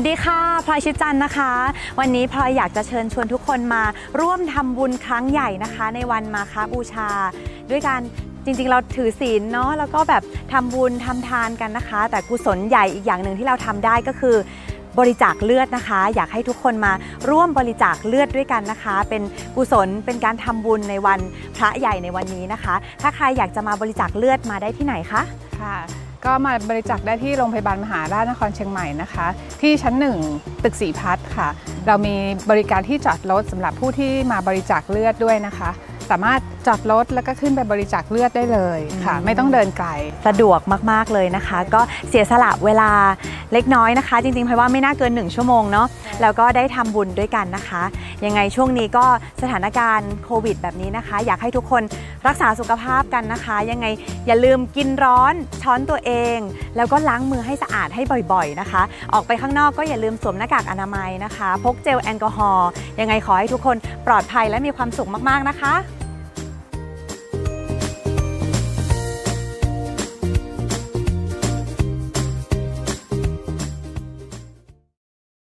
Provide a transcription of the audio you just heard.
สดีค่ะพลอยชิดจันนะคะ วันนี้พลอยอยากจะเชิญชวนทุกคนมาร่วมทำบุญครั้งใหญ่นะคะ ในวันมาคาบูชา ด้วยการจริงๆ เราถือศีลเนาะแล้วก็แบบทำบุญทำทานกันนะคะ แต่กุศลใหญ่อีกอย่างหนึ่งที่เราทำได้ก็คือบริจาคเลือดนะคะ อยากให้ทุกคนมาร่วมบริจาคเลือดด้วยกันนะคะ เป็นกุศลเป็นการทำบุญในวันพระใหญ่ในวันนี้นะคะ ถ้าใครอยากจะมาบริจาคเลือดมาได้ที่ไหนคะค่ะ ก็มาบริจาคได้ที่โรงพยาบาลมหาราชนครเชียงใหม่นะคะ ที่ชั้นหนึ่งตึกสีพัฒค่ะ เรามีบริการที่จอดรถสำหรับผู้ที่มาบริจาคเลือดด้วยนะคะ สามารถจอดรถแล้วก็ขึ้นไปบริจาคเลือดได้เลยค่ะอืมไม่ต้องเดินไกลสะดวกมากๆเลยนะคะ ก็เสียสละเวลาเล็กน้อยนะคะ จริงๆพลอยว่าไม่น่าเกิน 1 ชั่วโมงเนาะแล้วก็ได้ทำบุญด้วยกันนะคะ ยังไงช่วงนี้ก็สถานการณ์โควิด แบบนี้นะคะ อยากให้ทุกคนรักษาสุขภาพกันนะคะ ยังไงอย่าลืมกินร้อนช้อนตัวเอง แล้วก็ล้างมือให้สะอาดให้บ่อยๆนะคะ ออกไปข้างนอกก็อย่าลืมสวมหน้ากากอนามัยนะคะ พกเจลแอลกอฮอล์ยังไงขอให้ทุกคนปลอดภัยและมีความสุขมากๆนะคะ